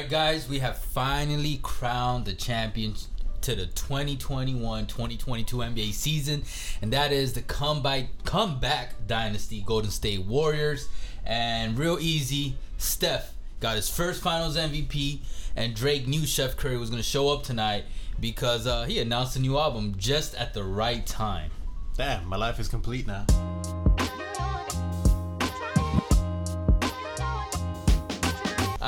right, guys, we have finally crowned the champions to the 2021-2022 NBA season, and that is the comeback comeback dynasty Golden State Warriors. And real easy, Steph got his first Finals MVP, and Drake knew Chef Curry was gonna show up tonight because uh, he announced a new album just at the right time. Damn, my life is complete now.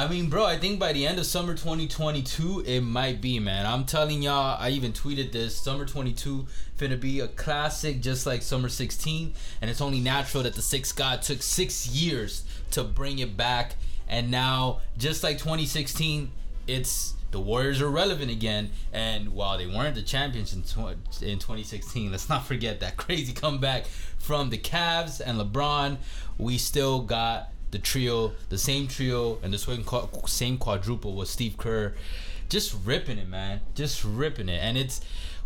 I mean, bro, I think by the end of summer 2022, it might be, man. I'm telling y'all, I even tweeted this. Summer 22 finna be a classic, just like summer 16. And it's only natural that the six God took six years to bring it back. And now, just like 2016, it's the Warriors are relevant again. And while they weren't the champions in, tw- in 2016, let's not forget that crazy comeback from the Cavs and LeBron. We still got the trio, the same trio, and the same, same quadruple with Steve Kerr, just ripping it, man, just ripping it, and it's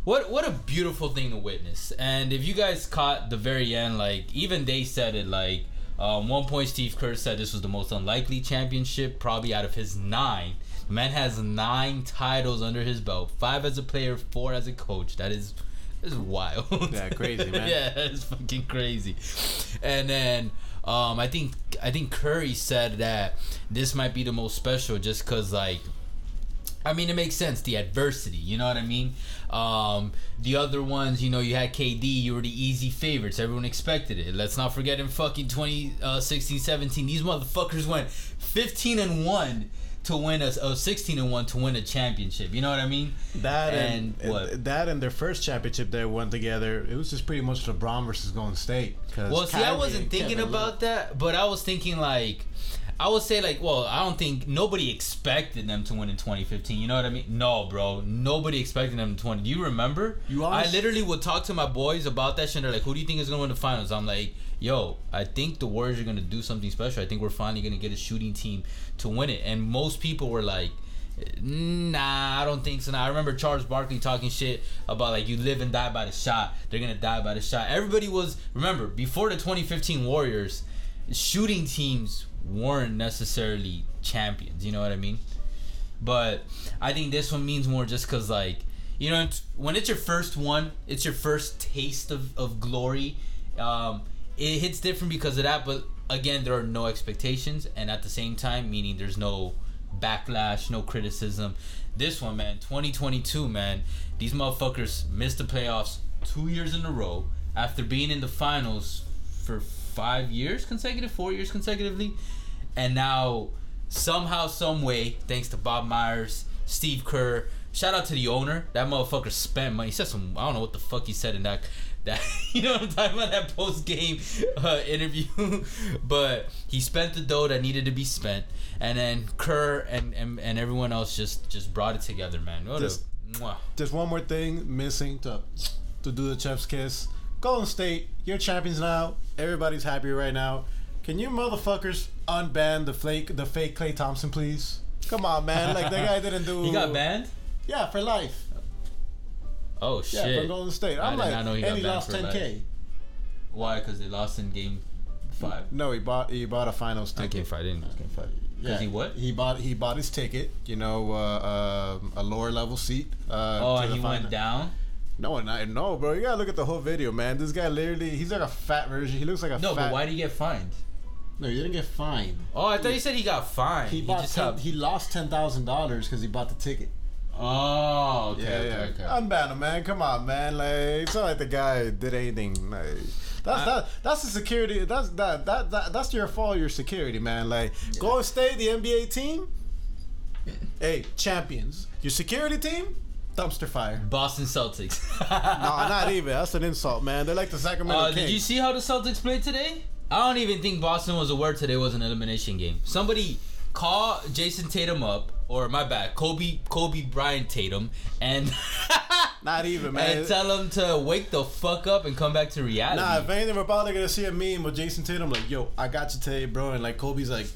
what what a beautiful thing to witness. And if you guys caught the very end, like even they said it, like um, one point Steve Kerr said this was the most unlikely championship, probably out of his nine. The man has nine titles under his belt, five as a player, four as a coach. That is is wild. Yeah, crazy, man. yeah, it's fucking crazy. And then um, I think I think Curry said that this might be the most special just because like. I mean, it makes sense. The adversity, you know what I mean. Um, the other ones, you know, you had KD. You were the easy favorites. Everyone expected it. Let's not forget in fucking 2016, uh, 17, these motherfuckers went 15 and one to win a, a 16 and 1 to win a championship. You know what I mean? That and, and what? that and their first championship they won together. It was just pretty much LeBron versus Golden State. Well, see, I wasn't thinking about that, but I was thinking like I would say like, well, I don't think nobody expected them to win in 2015. You know what I mean? No, bro, nobody expected them to 20. Do you remember? You I literally would talk to my boys about that shit. And they're like, "Who do you think is gonna win the finals?" I'm like, "Yo, I think the Warriors are gonna do something special. I think we're finally gonna get a shooting team to win it." And most people were like. Nah, I don't think so. Now I remember Charles Barkley talking shit about like you live and die by the shot. They're gonna die by the shot. Everybody was remember before the 2015 Warriors, shooting teams weren't necessarily champions. You know what I mean? But I think this one means more just because, like, you know, when it's your first one, it's your first taste of, of glory. Um, it hits different because of that. But again, there are no expectations. And at the same time, meaning there's no backlash, no criticism. This one, man, 2022, man, these motherfuckers missed the playoffs two years in a row after being in the finals for five years consecutive, four years consecutively, and now somehow, some way, thanks to Bob Myers, Steve Kerr, shout out to the owner. That motherfucker spent money. He said some. I don't know what the fuck he said in that. That you know what I'm talking about that post game uh, interview, but he spent the dough that needed to be spent, and then Kerr and, and, and everyone else just just brought it together, man. What just, a, just one more thing missing to to do the chef's kiss. Golden State, you're champions now. Everybody's happy right now. Can you motherfuckers unban the fake the fake Klay Thompson, please? Come on, man. Like that guy didn't do. He got banned. Yeah, for life. Oh shit! Yeah, from Golden State. I'm I like, know he and he lost 10k. Life. Why? Because they lost in game five. No, he bought he bought a finals ticket. Game five, didn't. Game five. Yeah, he what? He bought he bought his ticket. You know, uh, uh, a lower level seat. Uh, oh, and he final. went down. No, I no, bro. You gotta look at the whole video, man. This guy literally, he's like a fat version. He looks like a fat version. no. Fat... but why did he get fined? No, he didn't get fined. Oh, I thought he, you said he got fined. He, he bought. Ten, he lost ten thousand dollars because he bought the ticket. Oh, okay, yeah, okay, yeah. okay. Unban him, man. Come on, man. Like it's not like the guy did anything. Like, that's I, that. That's the security. That's that. That. that that's your fault. Your security, man. Like yeah. Golden State, the NBA team. hey, champions. Your security team dumpster fire. Boston Celtics. no, not even. That's an insult, man. They're like the Sacramento uh, Did you see how the Celtics played today? I don't even think Boston was aware today was an elimination game. Somebody call Jayson Tatum up, or my bad, Kobe Kobe Bryant Tatum, and not even man, and tell him to wake the fuck up and come back to reality. Nah, if anything, we're probably gonna see a meme with Jayson Tatum like, "Yo, I got you today, bro," and like Kobe's like,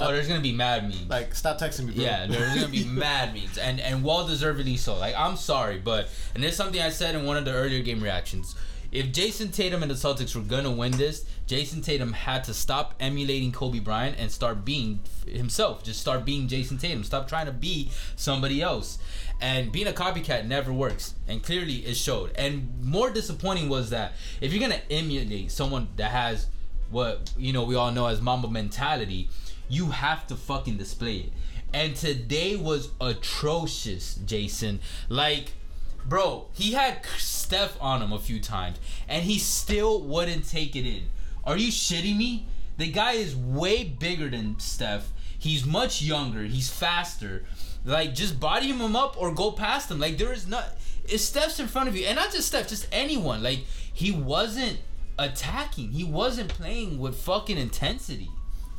Oh, there's gonna be mad memes. Like, stop texting me, bro. Yeah, there's gonna be mad memes, and and well deservedly so. Like, I'm sorry, but and it's something I said in one of the earlier game reactions. if Jayson Tatum and the Celtics were gonna win this, Jayson Tatum had to stop emulating Kobe Bryant and start being himself. Just start being Jayson Tatum. Stop trying to be somebody else. And being a copycat never works. And clearly it showed. And more disappointing was that if you're gonna emulate someone that has what you know we all know as Mamba mentality, you have to fucking display it. And today was atrocious, Jayson. Like Bro, he had Steph on him a few times, and he still wouldn't take it in. Are you shitting me? The guy is way bigger than Steph. He's much younger. He's faster. Like, just body him up or go past him. Like, there is not. If Steph's in front of you, and not just Steph, just anyone. Like, he wasn't attacking. He wasn't playing with fucking intensity.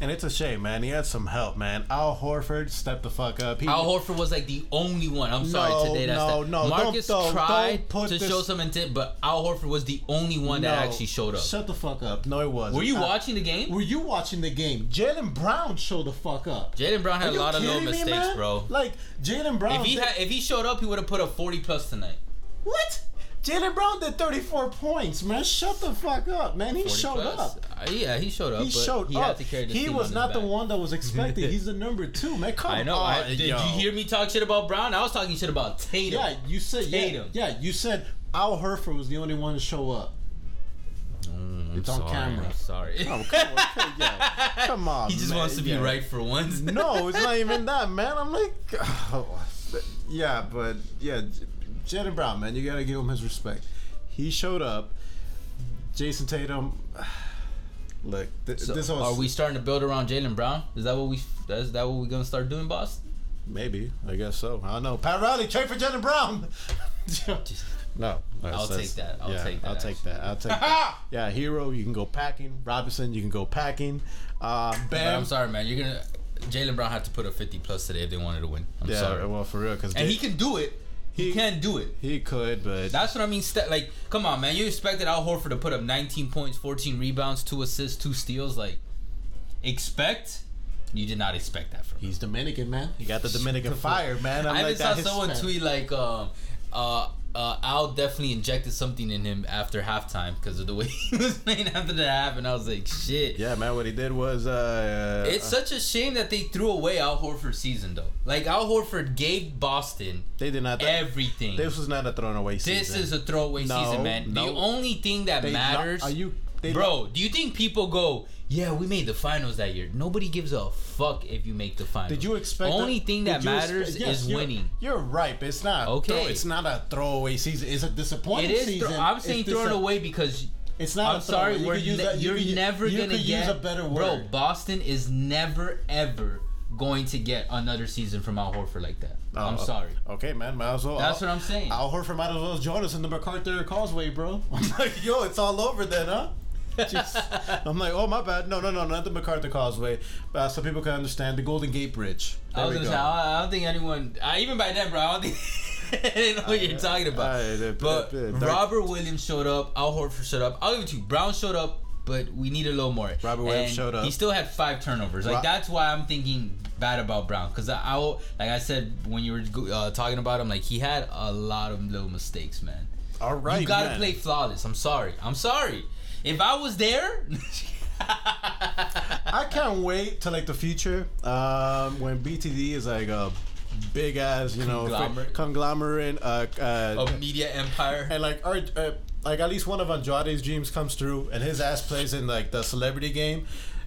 And it's a shame, man. He had some help, man. Al Horford stepped the fuck up. He, Al Horford was like the only one. I'm sorry today. That's no, that. no, Marcus don't- don't- tried don't to this- show some intent, but Al Horford was the only one that No, actually showed up. Shut the fuck up. No, it wasn't. Were you I- watching the game? Were you watching the game? Jaylen Brown showed the fuck up. Jaylen Brown had a lot of little mistakes, man? bro. Like Jaylen Brown. If he had, if he showed up, he would have put up 40 plus tonight. what? Jaylen Brown did 34 points, man. Shut the fuck up, man. He showed plus. up. Uh, yeah, he showed up. He but showed he up. Had to carry he was not his the back. one that was expected. He's the number two, man. Come I know. on. I, did yo. you hear me talk shit about Brown? I was talking shit about Tatum. Yeah, you said yeah, Tatum. yeah. You said Al Horford was the only one to show up. Mm, I'm It's on sorry, camera. I'm sorry. Oh, come on, come, yeah. come on. he just man. wants to be Yeah. right for once. No, it's not even that, man. I'm like, oh, yeah, but yeah, Jaylen Brown, man, you gotta give him his respect. He showed up. Jayson Tatum. Look, th- So, this was are we starting to build around Jaylen Brown? Is that what we? Is that what we're gonna start doing, boss? maybe. I guess so. I don't know. Pat Riley, trade for Jaylen Brown. no, I'll take that. I'll yeah, take that, I'll take that. I'll take that. Yeah, Herro, you can go packing. Robinson, you can go packing. Uh, But Bam. I'm sorry, man. You're gonna. Jaylen Brown had to put a 50 plus today if they wanted to win. I'm yeah, sorry. well, for real, because And he can do it. He, He- can do it. he could, but That's what I mean. St- like, come on, man. You expected Al Horford to put up 19 points, 14 rebounds, two assists, two steals. Like, expect? You did not expect that from him. He's Dominican, man. He got the Dominican fire, man. I'm I like even saw that someone Hispanic. tweet like, um, uh, uh, Al definitely injected something in him after halftime because of the way he was playing after that happened. I was like, shit. Yeah, man. What he did was, uh, It's such a shame that they threw away Al Horford's season, though. Like Al Horford gave Boston they did not. everything. this was not a thrown away season. This is a throwaway No, season, man. no. The only thing that They matters, lo- are you, they bro. Do you think people go, "Yeah, we made the finals that year"? Nobody gives a fuck if you make the finals. Did you expect? Only that- thing that matters expect- yes, is you're- winning. You're right, but it's not. Okay. throw- it's not a throwaway season. It's a disappointing It is. season. Throw, I'm saying It's thrown dis- away because It's not. I'm sorry, You use ne- that- you you're could never you gonna get. use a better word. Bro, Boston is never ever going to get another season from Al Horford like that. Oh, I'm oh, sorry. Okay, man. Might as well. That's what I'm saying. Al Horford might as well join us in the MacArthur Causeway, bro. I'm like, yo, it's all over then, huh? I'm like, oh my bad. No, no, no, not the MacArthur Causeway. Uh, so people can understand the Golden Gate Bridge. I was gonna go. say I I don't think anyone, I, even by then, bro, I don't think I didn't know what you're talking about. Uh, uh, But uh, uh, Robert Williams showed up. Al Horford showed up. I'll give it to you. Brown showed up, but we need a little more. Robert Williams showed up. He still had five turnovers. Like Ro- that's why I'm thinking bad about Brown because I, I like I said when you were uh, talking about him, like he had a lot of little mistakes, man. All right, you gotta man. play flawless. I'm sorry. I'm sorry. If I was there. I can't wait to like the future um, when BTD is like a big ass, you know, Conglomerate. conglomerate. Uh, uh, a media empire. and like our, uh, like at least one of Andrade's dreams comes true, and his ass plays in like the celebrity game,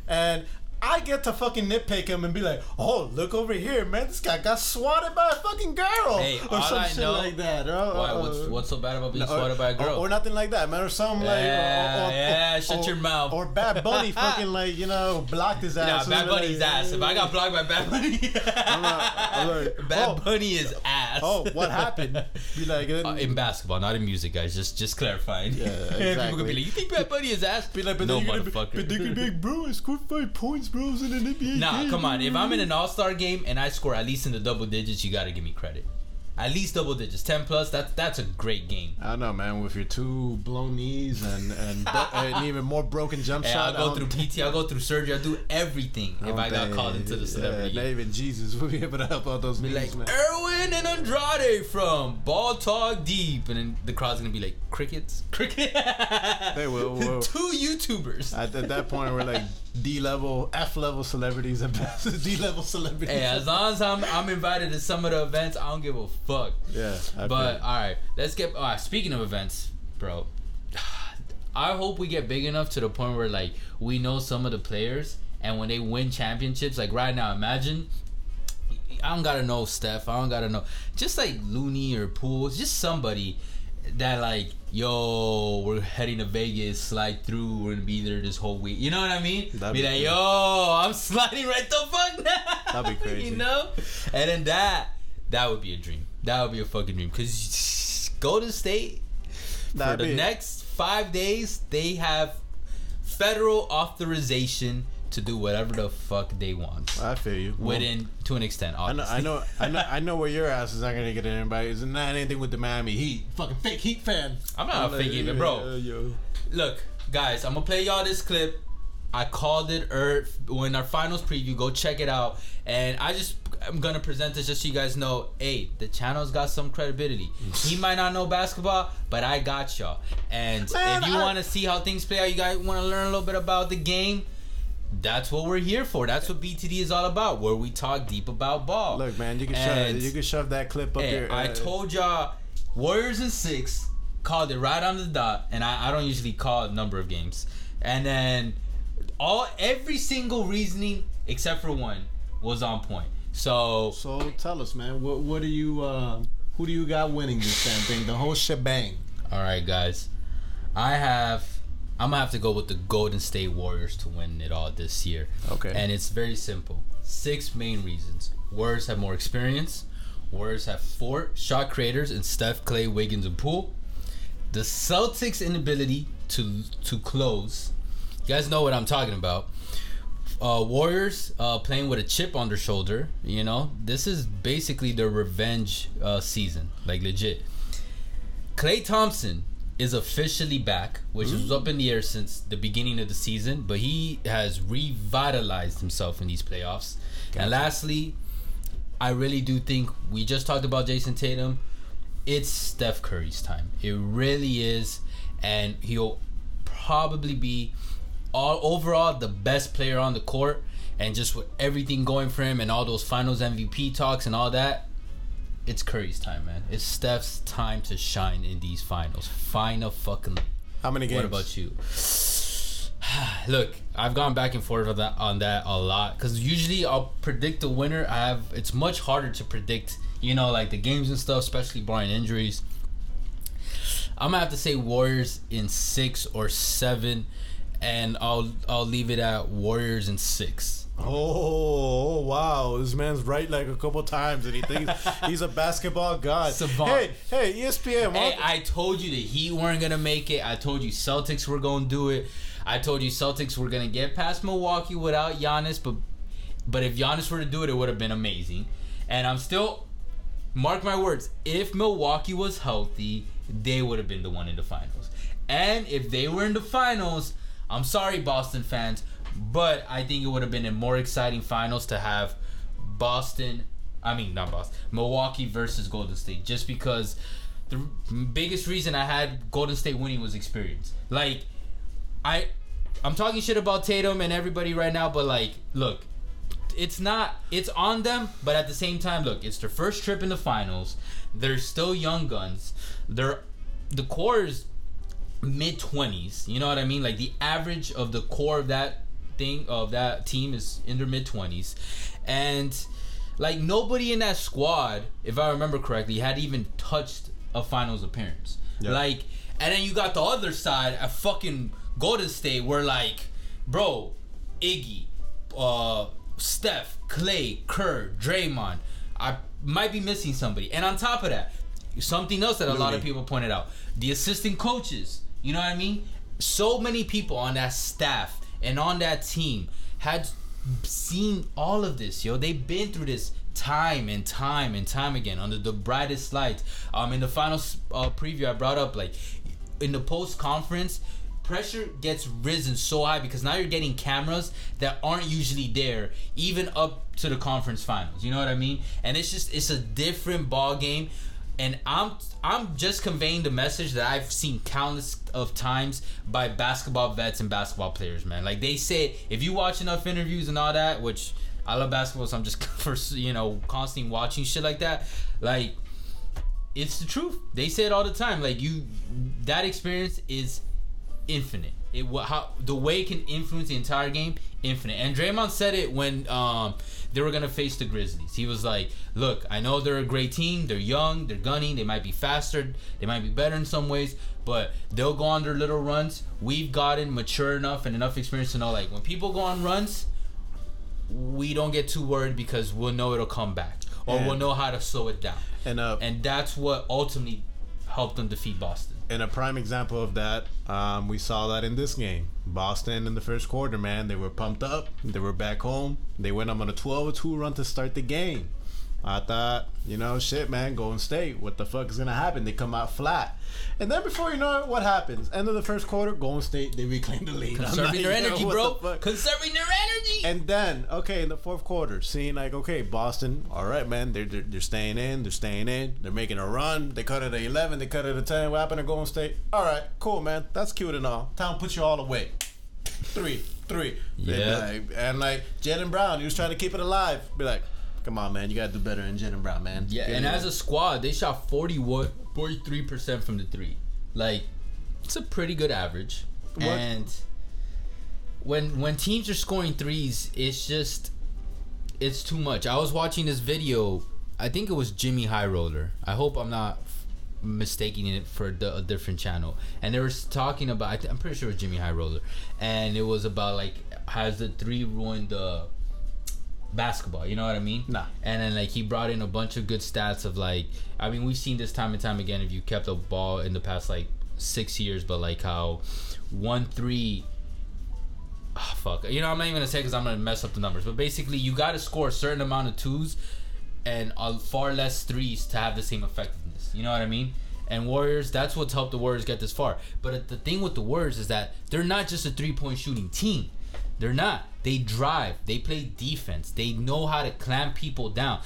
and I get to fucking nitpick him and be like, "Oh, look over here, man! This guy got swatted by a fucking girl, Hey, or some I shit know- like that." Or, Why? uh, What's what's so bad about being swatted by a girl? or, or nothing like that, man, or something like, Yeah, or, or, yeah, shut your mouth. or Bad Bunny fucking like you know blocked his Nah, ass. Bad Like, Bunny's ass. If I got blocked by Bad Bunny, I'm like, Bad oh. Bunny is ass. Oh, what happened? Be like, Uh, in basketball, not in music, guys. Just just clarifying. Yeah, People could exactly. be like, "You think Bad Bunny is ass?" be like, but no, then you're gonna be, motherfucker. but they're gonna be like, bro, I scored five points, bro. In an NBA Nah, game. come on. If I'm in an All Star game and I score at least in the double digits, you gotta give me credit. at least double digits, ten plus. That's that's a great game. I don't know, man. With your two blown knees and and, and even more broken jump Hey, shot, I'll go um, through PT. I'll go through surgery. I'll do everything if I got think- called into the yeah, celebrity. not game. even Jesus will be able to help out those Be knees, like man. Erwin and Andrade from Ball Talk Deep, and then the crowd's gonna be like crickets, cricket. They will- will. Two YouTubers. At, at that point, we're like D level, F level celebrities best. D level celebrities. Hey, as long as I'm I'm invited to some of the events, I don't give a fuck. yeah, I But all right, let's get. All right, speaking of events, bro, I hope we get big enough to the point where like we know some of the players, and when they win championships, like right now, imagine. I don't gotta know Steph. I don't gotta know. Just like Looney or Pools, just somebody that like, yo, we're heading to Vegas, slide through, we're gonna be there this whole week. You know what I mean? That'd be be like, yo, I'm sliding right the fuck now. That'd be crazy. you know? And then that, that would be a dream. That would be a fucking dream. Cause Golden State for That'd the be- next five days, they have federal authorization to do whatever the fuck they want. I feel you. Well, Within to an extent, I know. I know, I know, I know where your ass is not gonna get anybody. It's not anything with the Miami Heat. Fucking fake Heat fan. I'm not a fake even, bro. Uh, yo. Look, guys, I'm gonna play y'all this clip. I called it Earth when our finals preview. Go check it out. And I just I'm gonna present this just so you guys know. Hey, the channel's got some credibility. he might not know basketball, but I got y'all. And Man, if you I- want to see how things play out, you guys want to learn a little bit about the game. That's what we're here for. That's what BTD is all about. Where we talk deep about ball. Look, man, you can And- shove, you can shove that clip up here. I uh, told y'all Warriors and six, called it right on the dot, and I, I don't usually call a number of games. And then all every single reasoning except for one was on point. So So tell us, man. What what do you? Uh, who do you got winning this damn thing? The whole shebang. all right, guys, I have. I'm gonna have to go with the Golden State Warriors to win it all this year. Okay. And it's very simple. Six main reasons. Warriors have more experience. Warriors have four shot creators in Steph, Klay, Wiggins, and Poole. The Celtics' inability to to close. You guys know what I'm talking about. Uh, Warriors uh, playing with a chip on their shoulder. You know, this is basically their revenge uh, season, like legit. Klay Thompson is officially back, which was up in the air since the beginning of the season, but he has revitalized himself in these playoffs. And lastly, I really do think we just talked about Jayson Tatum. It's Steph Curry's time. It really is, and he'll probably be all overall the best player on the court. And just with everything going for him and all those Finals MVP talks and all that, it's Curry's time, man. It's Steph's time to shine in these finals. Final fucking. How many games? What about you? Look, I've gone back and forth on that on that a lot because usually I'll predict the winner. I have it's much harder to predict, you know, like the games and stuff, especially barring injuries. I'm gonna have to say Warriors in six or seven, and I'll I'll leave it at Warriors in six. Oh, oh, wow! This man's right like a couple times, and he thinks he's a basketball god. Savant. Hey, hey, ESPN. Hey, what- I told you the Heat weren't gonna make it. I told you Celtics were gonna do it. I told you Celtics were gonna get past Milwaukee without Giannis, but but if Giannis were to do it, it would have been amazing. And I'm still, mark my words, if Milwaukee was healthy, they would have been the one in the finals. And if they were in the finals, I'm sorry, Boston fans, but I think it would have been a more exciting finals to have Boston. I mean, not Boston, Milwaukee versus Golden State, just because the biggest reason I had Golden State winning was experience. Like, I, I'm talking shit about Tatum and everybody right now, but like, look, it's not it's on them but at the same time look it's their first trip in the finals they're still young guns they're the core is mid 20s you know what i mean like the average of the core of that thing of that team is in their mid 20s and like nobody in that squad if i remember correctly had even touched a finals appearance Yeah. like and then you got the other side at fucking golden state where like bro iggy uh Steph, Klay, Kerr, Draymond. I might be missing somebody. And on top of that, something else that a lot of people pointed out. The assistant coaches. You know what I mean? So many people on that staff and on that team had seen all of this, yo. They've been through this time and time and time again under the brightest lights. Um, in the final uh, preview, I brought up like in the post conference, pressure gets risen so high because now you're getting cameras that aren't usually there, even up to the conference finals. You know what I mean? And it's just it's a different ball game. And I'm I'm just conveying the message that I've seen countless of times by basketball vets and basketball players, man. Like they say, if you watch enough interviews and all that, which I love basketball, so I'm just for you know constantly watching shit like that. Like it's the truth. They say it all the time. Like you, that experience is infinite. It how the way it can influence the entire game, infinite. And Draymond said it when um they were gonna face the Grizzlies. He was like, "Look, I know they're a great team. They're young. They're gunning. They might be faster. They might be better in some ways, but they'll go on their little runs. We've gotten mature enough and enough experience to know like when people go on runs." We don't get too worried because we'll know it'll come back, or And- we'll know how to slow it down And uh, and that's what ultimately helped them defeat Boston. And a prime example of that, um, we saw that in this game. Boston in the first quarter, man, they were pumped up. They were back home. They went up on a 12-2 run to start the game. I thought, you know, shit, man, Golden State, what the fuck is gonna happen? They come out flat, and then before you know it, what happens? End of the first quarter, Golden State they reclaim the lead. Conserving their energy, bro. the? Conserving their energy. And then, okay, in the fourth quarter, seeing like, okay, Boston, all right, man, they're, they're, they're staying in, they're staying in, they're making a run. They cut it at 11, they cut it at 10. What happened to Golden State? All right, cool, man. That's cute and all. Town puts you all away. Three, three. Yeah. And like, and like Jaylen Brown, he was trying to keep it alive. Be like, come on, man, you got to do better than Jaylen Brown, man. yeah, Get and as a squad, they shot 40 43% from the 3. Like it's a pretty good average. What- And when when teams are scoring threes, it's just it's too much. I was watching this video. I think it was Jimmy High Roller. I hope I'm not f- mistaking it for the, a different channel. And they were talking about. I th- I'm pretty sure it was Jimmy High Roller, and it was about like has the three ruined the basketball? You know what I mean? Nah. And then like he brought in a bunch of good stats of like I mean we've seen this time and time again if you kept a ball in the past like six years, but like how one three. ah, fuck, you know I'm not even gonna say because I'm gonna mess up the numbers, but basically you got to score a certain amount of twos and a far less threes to have the same effectiveness. You know what I mean? And Warriors, that's what's helped the Warriors get this far. But the thing with the Warriors is that they're not just a three point shooting team. They're not. They drive. They play defense. They know how to clamp people down.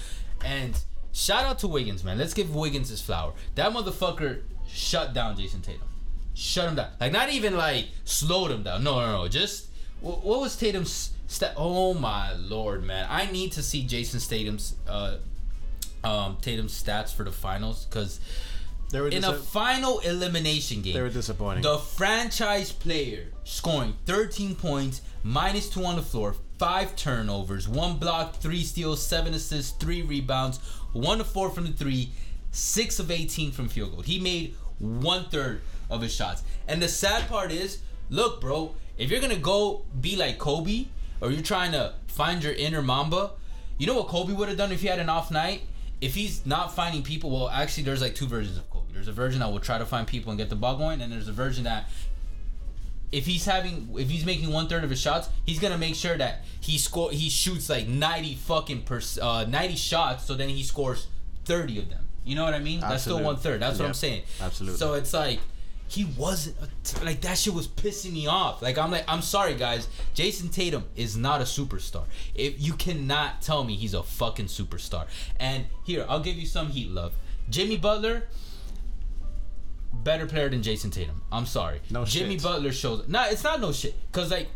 And shout out to Wiggins, man. Let's give Wiggins his flower. That motherfucker shut down Jayson Tatum. Shut him down. Like not even like slowed him down. No, no, no. Just what was Tatum's stat? Oh my lord, man. I need to see Jayson Tatum's uh, um, Tatum's stats for the finals because they were in dis- a final elimination game, they were disappointing. the franchise player scoring 13 points, minus two on the floor, five turnovers, one block, three steals, seven assists, three rebounds, one to four from the three, six of 18 from field goal. He made one third of his shots. And the sad part is, look, bro, if you're gonna go be like Kobe, or you're trying to find your inner Mamba, you know what Kobe would have done if he had an off night? If he's not finding people, well, actually, there's like two versions of Kobe. There's a version that will try to find people and get the ball going, and there's a version that if he's having if he's making one third of his shots, he's gonna make sure that he score he shoots like ninety fucking per, uh, ninety shots, so then he scores thirty of them. You know what I mean? That's still one third. That's what I'm saying. absolutely. So it's like he wasn't like that shit was pissing me off. Like I'm like I'm sorry guys, Jayson Tatum is not a superstar. If you cannot tell me he's a fucking superstar. And here I'll give you some heat love. Jimmy Butler, better player than Jayson Tatum. I'm sorry. No Jimmy shit. Butler shows. Nah, it's not no shit. Cause like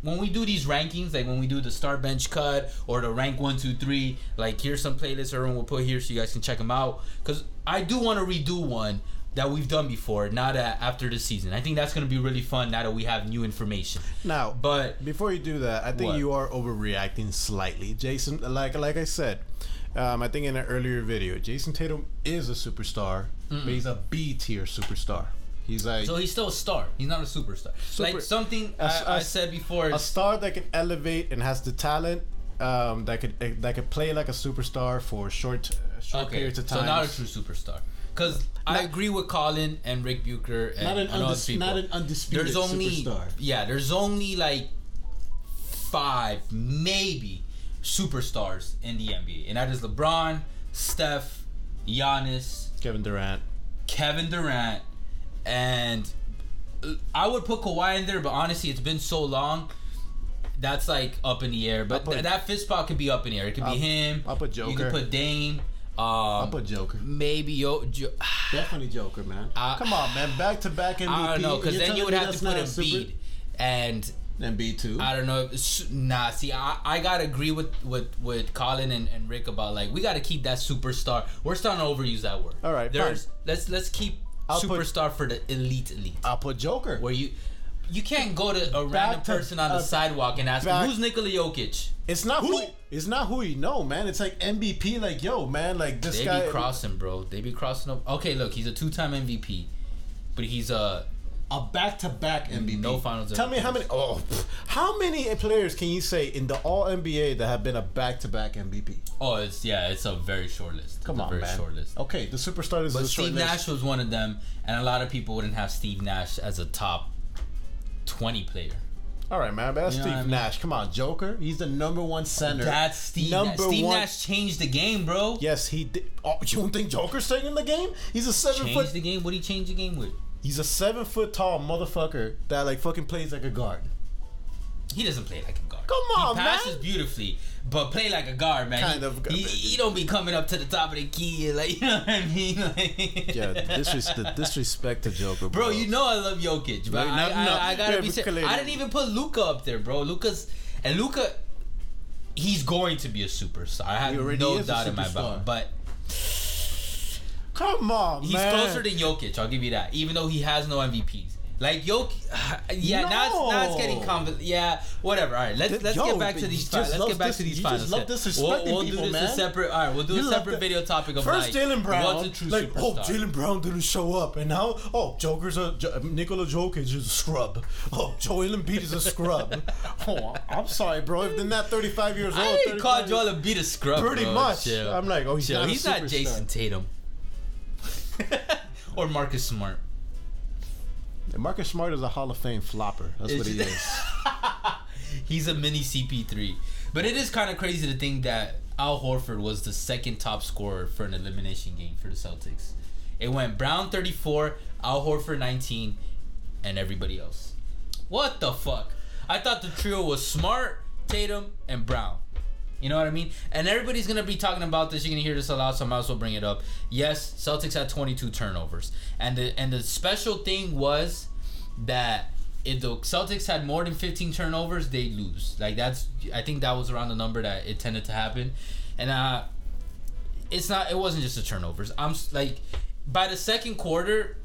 when we do these rankings, like when we do the star bench cut or the rank one, two, three, like here's some playlists everyone will put here so you guys can check them out. Cause I do want to redo one that we've done before, now that after the season. I think that's gonna be really fun now that we have new information. now, But Before you do that, I think What? you are overreacting slightly, Jason. Like like I said, um, I think in an earlier video, Jayson Tatum is a superstar, but he's a B tier superstar. He's like so he's still a star. He's not a superstar. Super- like something a- I, I a- said before. a star that can elevate and has the talent um, that could that could play like a superstar for short uh, short Okay, periods of time. so not a true superstar. Because I agree with Colin and Rick Bucher and, Not an and undis- people. not an undisputed There's only superstar. yeah. There's only like five, maybe, superstars in the NBA, and that is LeBron, Steph, Giannis, Kevin Durant. Kevin Durant, and I would put Kawhi in there, but honestly, it's been so long. That's like up in the air, but put- th- that fifth spot could be up in the air. It could I'll- be him. I'll put Joker. You could put Dame. Um, I'll put Joker. maybe yo. Jo- Definitely Joker, man. I- Come on, man. Back to back MVP. I don't know, because then you would have to put not Embiid, and And B two. I don't know. Nah, see, I, I gotta agree with with with Colin and, and Rick about like we gotta keep that superstar. We're starting to overuse that word. All right, there's fine. let's let's keep I'll put- superstar for the elite elite. I'll put Joker. where you you can't go to a random to- person on the uh, sidewalk and ask back- him, who's Nikola Jokic. It's not Who? who. It's not who you know, man. It's like MVP. Like yo, man. Like this They guy. be crossing, bro. They be crossing up. Okay, look, he's a two-time MVP, but he's a a back to back MVP. Mm-hmm. No finals Tell me how many. Oh, pff, how many players can you say in the All NBA that have been a back to back MVP? oh, it's yeah, it's a very short list. Come it's on, a very man. short list. Okay, the superstar is But a Steve list. Nash was one of them, and a lot of people wouldn't have Steve Nash as a top twenty player. All right, man. But that's You know Steve I mean? Nash. Come on, Joker. He's the number one center. That's Steve. Number Nash. Steve one. Nash changed the game, bro. Yes, he did. Oh, you don't think Joker's in the game? He's a seven Changed foot. the game. What did he change the game with? He's a seven foot tall motherfucker that like fucking plays like a guard. He doesn't play like a guard. Come on, man. he passes man. beautifully, but play like a guard, man. Kind he, of. He, he don't be coming up to the top of the key, like you know what I mean. Like, Yeah, disres- the disrespect to Joker, bro. Bro, you know I love Jokic, but No, I, no, I, no. I gotta Yeah, be but I didn't even put Luka up there, bro. Luka's and Luka, he's going to be a superstar. I have no doubt in my mind. But Come on, he's man. closer than Jokic. I'll give you that. Even though he has no MVPs. Like Jokic, yeah, now it's, now it's getting No. conv- Yeah, whatever. All right, let's let's yo, get back to these. Fi- let's get back to these you finals. just love disrespecting We'll, we'll people, do this man. a separate. All right, we'll do You a separate video topic of First, like Jaylen Brown, what's a true like, oh, superstar. Jaylen Brown didn't show up, and now, oh, Joker's a Jo- Nikola Jokic is a scrub. Oh, Joel Embiid is a scrub. oh, I'm sorry, bro. If they're not 35 years old, I didn't call 35 Joel Embiid a scrub. Pretty bro. much. Chill. I'm like, oh, he's not He's not. Jayson Tatum. or Marcus Smart. Marcus Smart is a Hall of Fame flopper. That's what he is. He's a mini CP3. But it is kind of crazy to think that Al Horford was the second top scorer for an elimination game for the Celtics. It went Brown 34, Al Horford 19, and everybody else. What the fuck? I thought the trio was Smart, Tatum, and Brown. You know what I mean? And everybody's gonna be talking about this. You're gonna hear this a lot, so I might as well bring it up. Yes, Celtics had 22 turnovers, and the and the special thing was that if the Celtics had more than 15 turnovers, they lose. Like that's I think that was around the number that it tended to happen, and uh, it's not. It wasn't just the turnovers. I'm like, by the second quarter,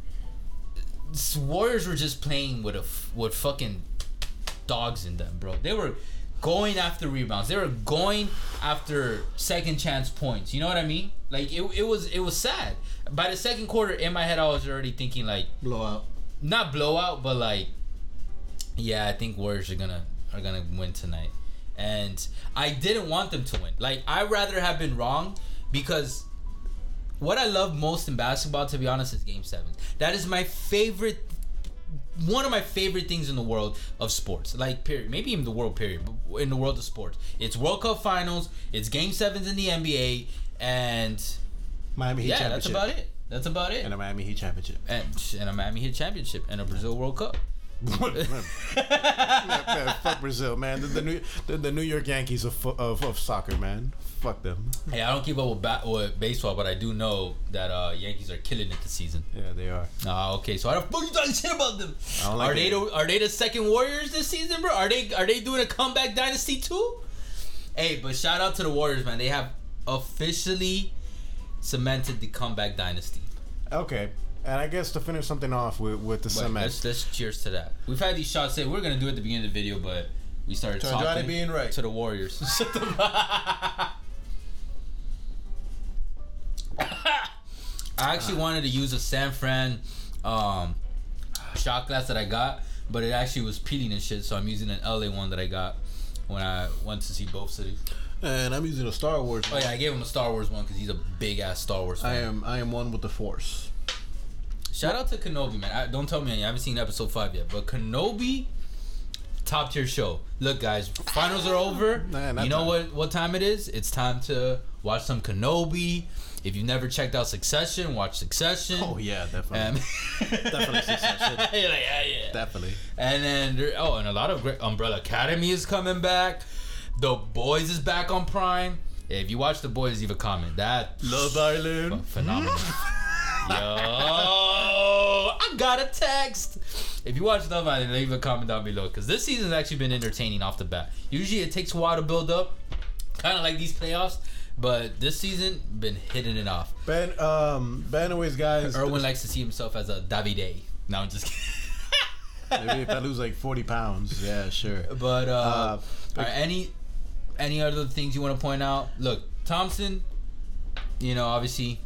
Warriors were just playing with a with fucking dogs in them, bro. They were going after rebounds. They were going after second chance points. You know what I mean? Like it, it was it was sad. By the second quarter, in my head, I was already thinking like Blowout. not blowout, but like yeah, I think Warriors are gonna are gonna win tonight. And I didn't want them to win. Like I'd rather have been wrong because what I love most in basketball, to be honest, is game seven. That is my favorite one of my favorite things in the world of sports. Like period. Maybe even the world period, but in the world of sports. It's World Cup finals, it's game sevens in the NBA, and Miami Heat yeah, that's about it. That's about it. And a Miami Heat championship. And, and a Miami Heat championship and a Brazil World Cup. man, man, fuck Brazil, man. The, the New the, the New York Yankees of, of of soccer, man. Fuck them. Hey, I don't keep up with, ba- with baseball, but I do know that uh, Yankees are killing it this season. Yeah, they are. Ah, okay. So how the fuck you talking shit about them? I don't like are they it. the, are they the second Warriors this season, bro? Are they are they doing a comeback dynasty too? Hey, but shout out to the Warriors, man. They have officially cemented the comeback dynasty. Okay, and I guess to finish something off with with the But cement. let's let's cheers to that. We've had these shots. Say we're gonna do it at the beginning of the video, but we started To talking Johnny being right. to the Warriors. I actually wanted to use a San Fran um, shot glass that I got, but it actually was peeling and shit. So I'm using an LA one that I got when I went to see both cities. and I'm using a Star Wars. Oh yeah, I gave him a Star Wars one because he's a big ass Star Wars fan. I am I am one with the Force. Shout out to Kenobi, man. I, don't tell me I haven't seen episode five yet, but Kenobi top tier show. Look, guys, finals are over. Nah, you know time. what what time it is? It's time to watch some Kenobi. If you've never checked out Succession, watch Succession. Oh yeah, definitely, Um, Definitely Succession. Like, yeah, yeah. definitely. And then there, oh, and a lot of great Umbrella Academy is coming back. The Boys is back on Prime. If you watch The Boys, leave a comment. That Love Island. phenomenal. Yo, I got a text. If you watch Love Island, leave a comment down below because this season's actually been entertaining off the bat. Usually it takes a while to build up, kind of like these playoffs, but this season been hitting it off. Ben, um, Ben, anyways, guys. Erwin likes to see himself as a Davide. No, I'm just kidding. Maybe if I lose like forty pounds, yeah, sure. But uh, Uh, are any any other things you want to point out? Look, Thompson, you know, obviously,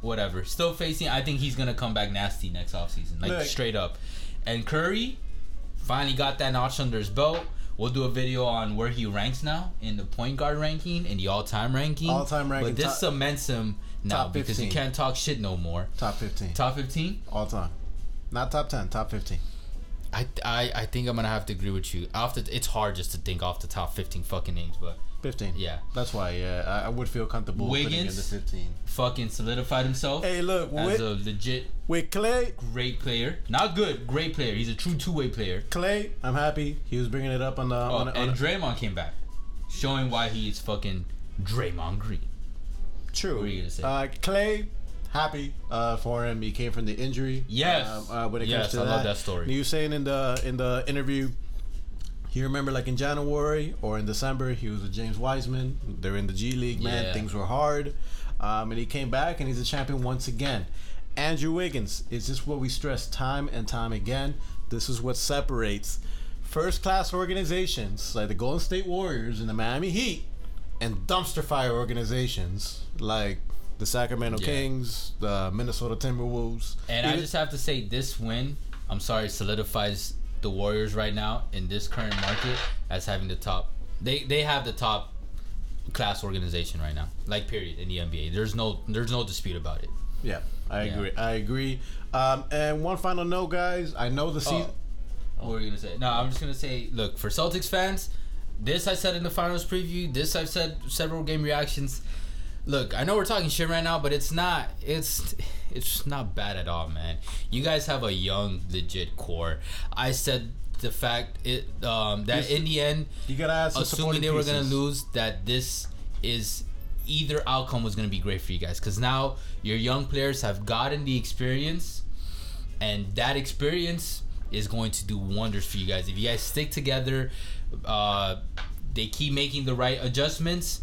whatever. Still facing. I think he's gonna come back nasty next offseason, like Look. straight up. And Curry finally got that notch under his belt. We'll do a video on where he ranks now in the point guard ranking and the all-time ranking. All-time ranking, But this top- cements him now because he can't talk shit no more. Top fifteen, Top 15. all time. Not top ten, top fifteen. I, I, I think I'm gonna have to agree with you. The, it's hard just to think off the top 15 fucking names, but Fifteen. Yeah. That's why. Yeah, I, I would feel comfortable putting in the fifteen. fucking solidified himself Hey, look as with a legit with Klay. great player. Not good, great player. He's a true two way player. Klay, I'm happy. He was bringing it up on the. Oh, on, the- on and Draymond came back, showing why he is fucking Draymond Green. True. What are you gonna say? Uh, Klay, happy uh, for him. He came from the injury. Yes. Um, uh, when it Yes, comes to I that. love that story. You saying in the in the interview, he remember like in January or in December, he was with James Wiseman. They're in the G League, man. Yeah. Things were hard, um, and he came back and he's a champion once again. Andrew Wiggins is just what we stress time and time again. This is what separates first class organizations like the Golden State Warriors and the Miami Heat and dumpster fire organizations like the Sacramento Yeah. Kings, the Minnesota Timberwolves. And I just have to say, this win, I'm sorry, solidifies the Warriors right now in this current market as having the top. They they have the top class organization right now, like period in the NBA. There's no there's no dispute about it. yeah, I Yeah. agree. I agree. Um, and one final note, guys. I know the season. What were you gonna say? No, I'm just gonna say, look, for Celtics fans, this I said in the finals preview. This I've said several game reactions. Look, I know we're talking shit right now, but it's not. It's it's not bad at all, man. You guys have a young, legit core. I said the fact it um, that Yes. in the end, You gotta some assuming they were gonna lose, that this is either outcome was gonna be great for you guys because now your young players have gotten the experience, and that experience is going to do wonders for you guys if you guys stick together. Uh, they keep making the right adjustments.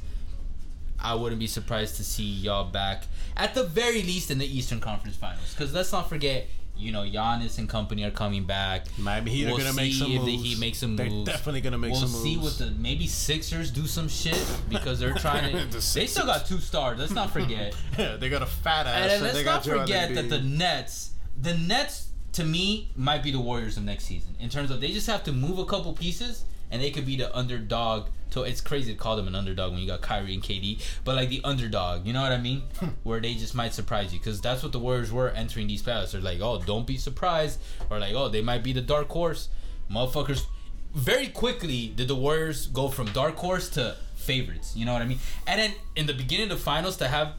I wouldn't be surprised to see y'all back at the very least in the Eastern Conference Finals. Because let's not forget, you know, Giannis and company are coming back. Miami Heat We'll are gonna make some if moves. the Heat make some They're moves. definitely gonna make some moves. we'll see what the maybe Sixers do some shit because they're trying to. The they still got two stars. Let's not forget. Yeah, they got a fat ass. and then let's not forget that the Nets, the Nets to me might be the Warriors of next season in terms of they just have to move a couple pieces and they could be the underdog. So it's crazy to call them an underdog when you got Kyrie and KD, but like the underdog, you know what I mean? Hmm. Where they just might surprise you because that's what the Warriors were entering these playoffs. They're like, oh, don't be surprised, or like, oh, they might be the dark horse, motherfuckers. Very quickly did the Warriors go from dark horse to favorites. You know what I mean? And then in the beginning of the finals to have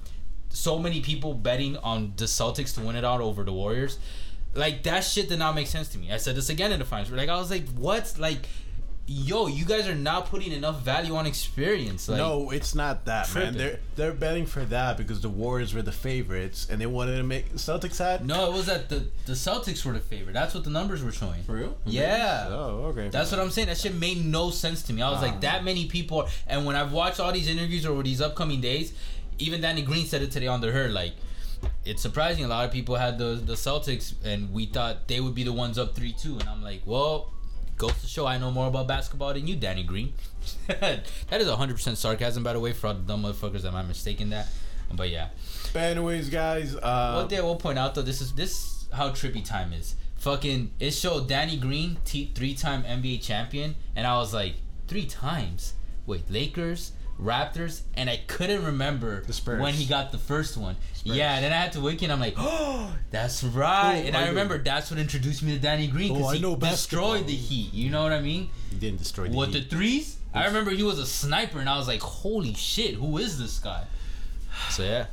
so many people betting on the Celtics to win it out over the Warriors. Like that shit did not make sense to me. I said this again in the finals. Like I was like, what? Like, yo, you guys are not putting enough value on experience. Like, no, it's not that, Tripping. man. They're they're betting for that because the Warriors were the favorites and they wanted to make Celtics had. no, it was that the the Celtics were the favorite. That's what the numbers were showing. For real? Yeah. Oh, okay. That's what I'm saying. That shit made no sense to me. I was like, that many people. And when I've watched all these interviews over these upcoming days, even Danny Green said it today on the herd. Like, it's surprising. A lot of people had the the Celtics, and we thought they would be the ones up three two. And I'm like, well, goes to show I know more about basketball than you, Danny Green. that is 100 percent sarcasm, by the way, for all the dumb motherfuckers that might mistaken that. But yeah. But anyways, guys. Uh, One thing I will point out though, this is this is how trippy time is. Fucking, it showed Danny Green, t- three-time NBA champion, and I was like, three times. Wait, Lakers, Raptors, and I couldn't remember when he got the first one. Spurs. Yeah, and then I had to wiki, and I'm like, oh, that's right. Oh, and I I remember that's what introduced me to Danny Green Oh, because I he know destroyed basketball. the Heat. You know what I mean? He didn't destroy the With the Heat. threes, I remember he was a sniper, and I was like, holy shit, who is this guy? So yeah,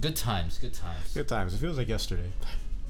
good times, good times. Good times. It feels like yesterday.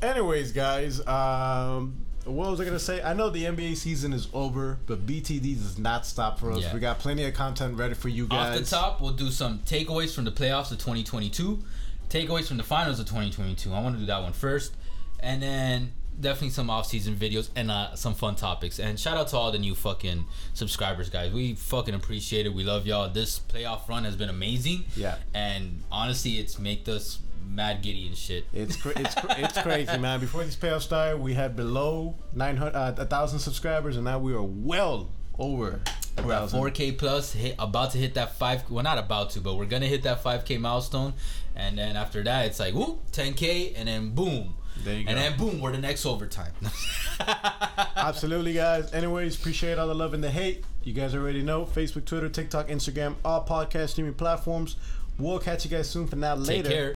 Anyways, guys, um, what was I gonna say? I know the NBA season is over, but BTD does not stop for us. Yeah. We got plenty of content ready for you guys. Off the top, we'll do some takeaways from the playoffs of 2022, takeaways from the finals of 2022. I want to do that one first, and then definitely some off-season videos and uh, some fun topics. And shout out to all the new fucking subscribers, guys. We fucking appreciate it. We love y'all. This playoff run has been amazing. Yeah. And honestly, it's made us mad giddy and shit. It's cra- it's cra- it's crazy, man. Before this playoff started, we had below 900 uh, a thousand subscribers, and now we are well over. We're at 4K plus, hit, about to hit that five. Well, not about to, but we're gonna hit that 5K milestone, and then after that, it's like whoop, 10K, and then boom, There you and go. then boom, we're the next overtime. Absolutely, guys. Anyways, appreciate all the love and the hate. You guys already know Facebook, Twitter, TikTok, Instagram, all podcast streaming platforms. We'll catch you guys soon. For now, Take later. care.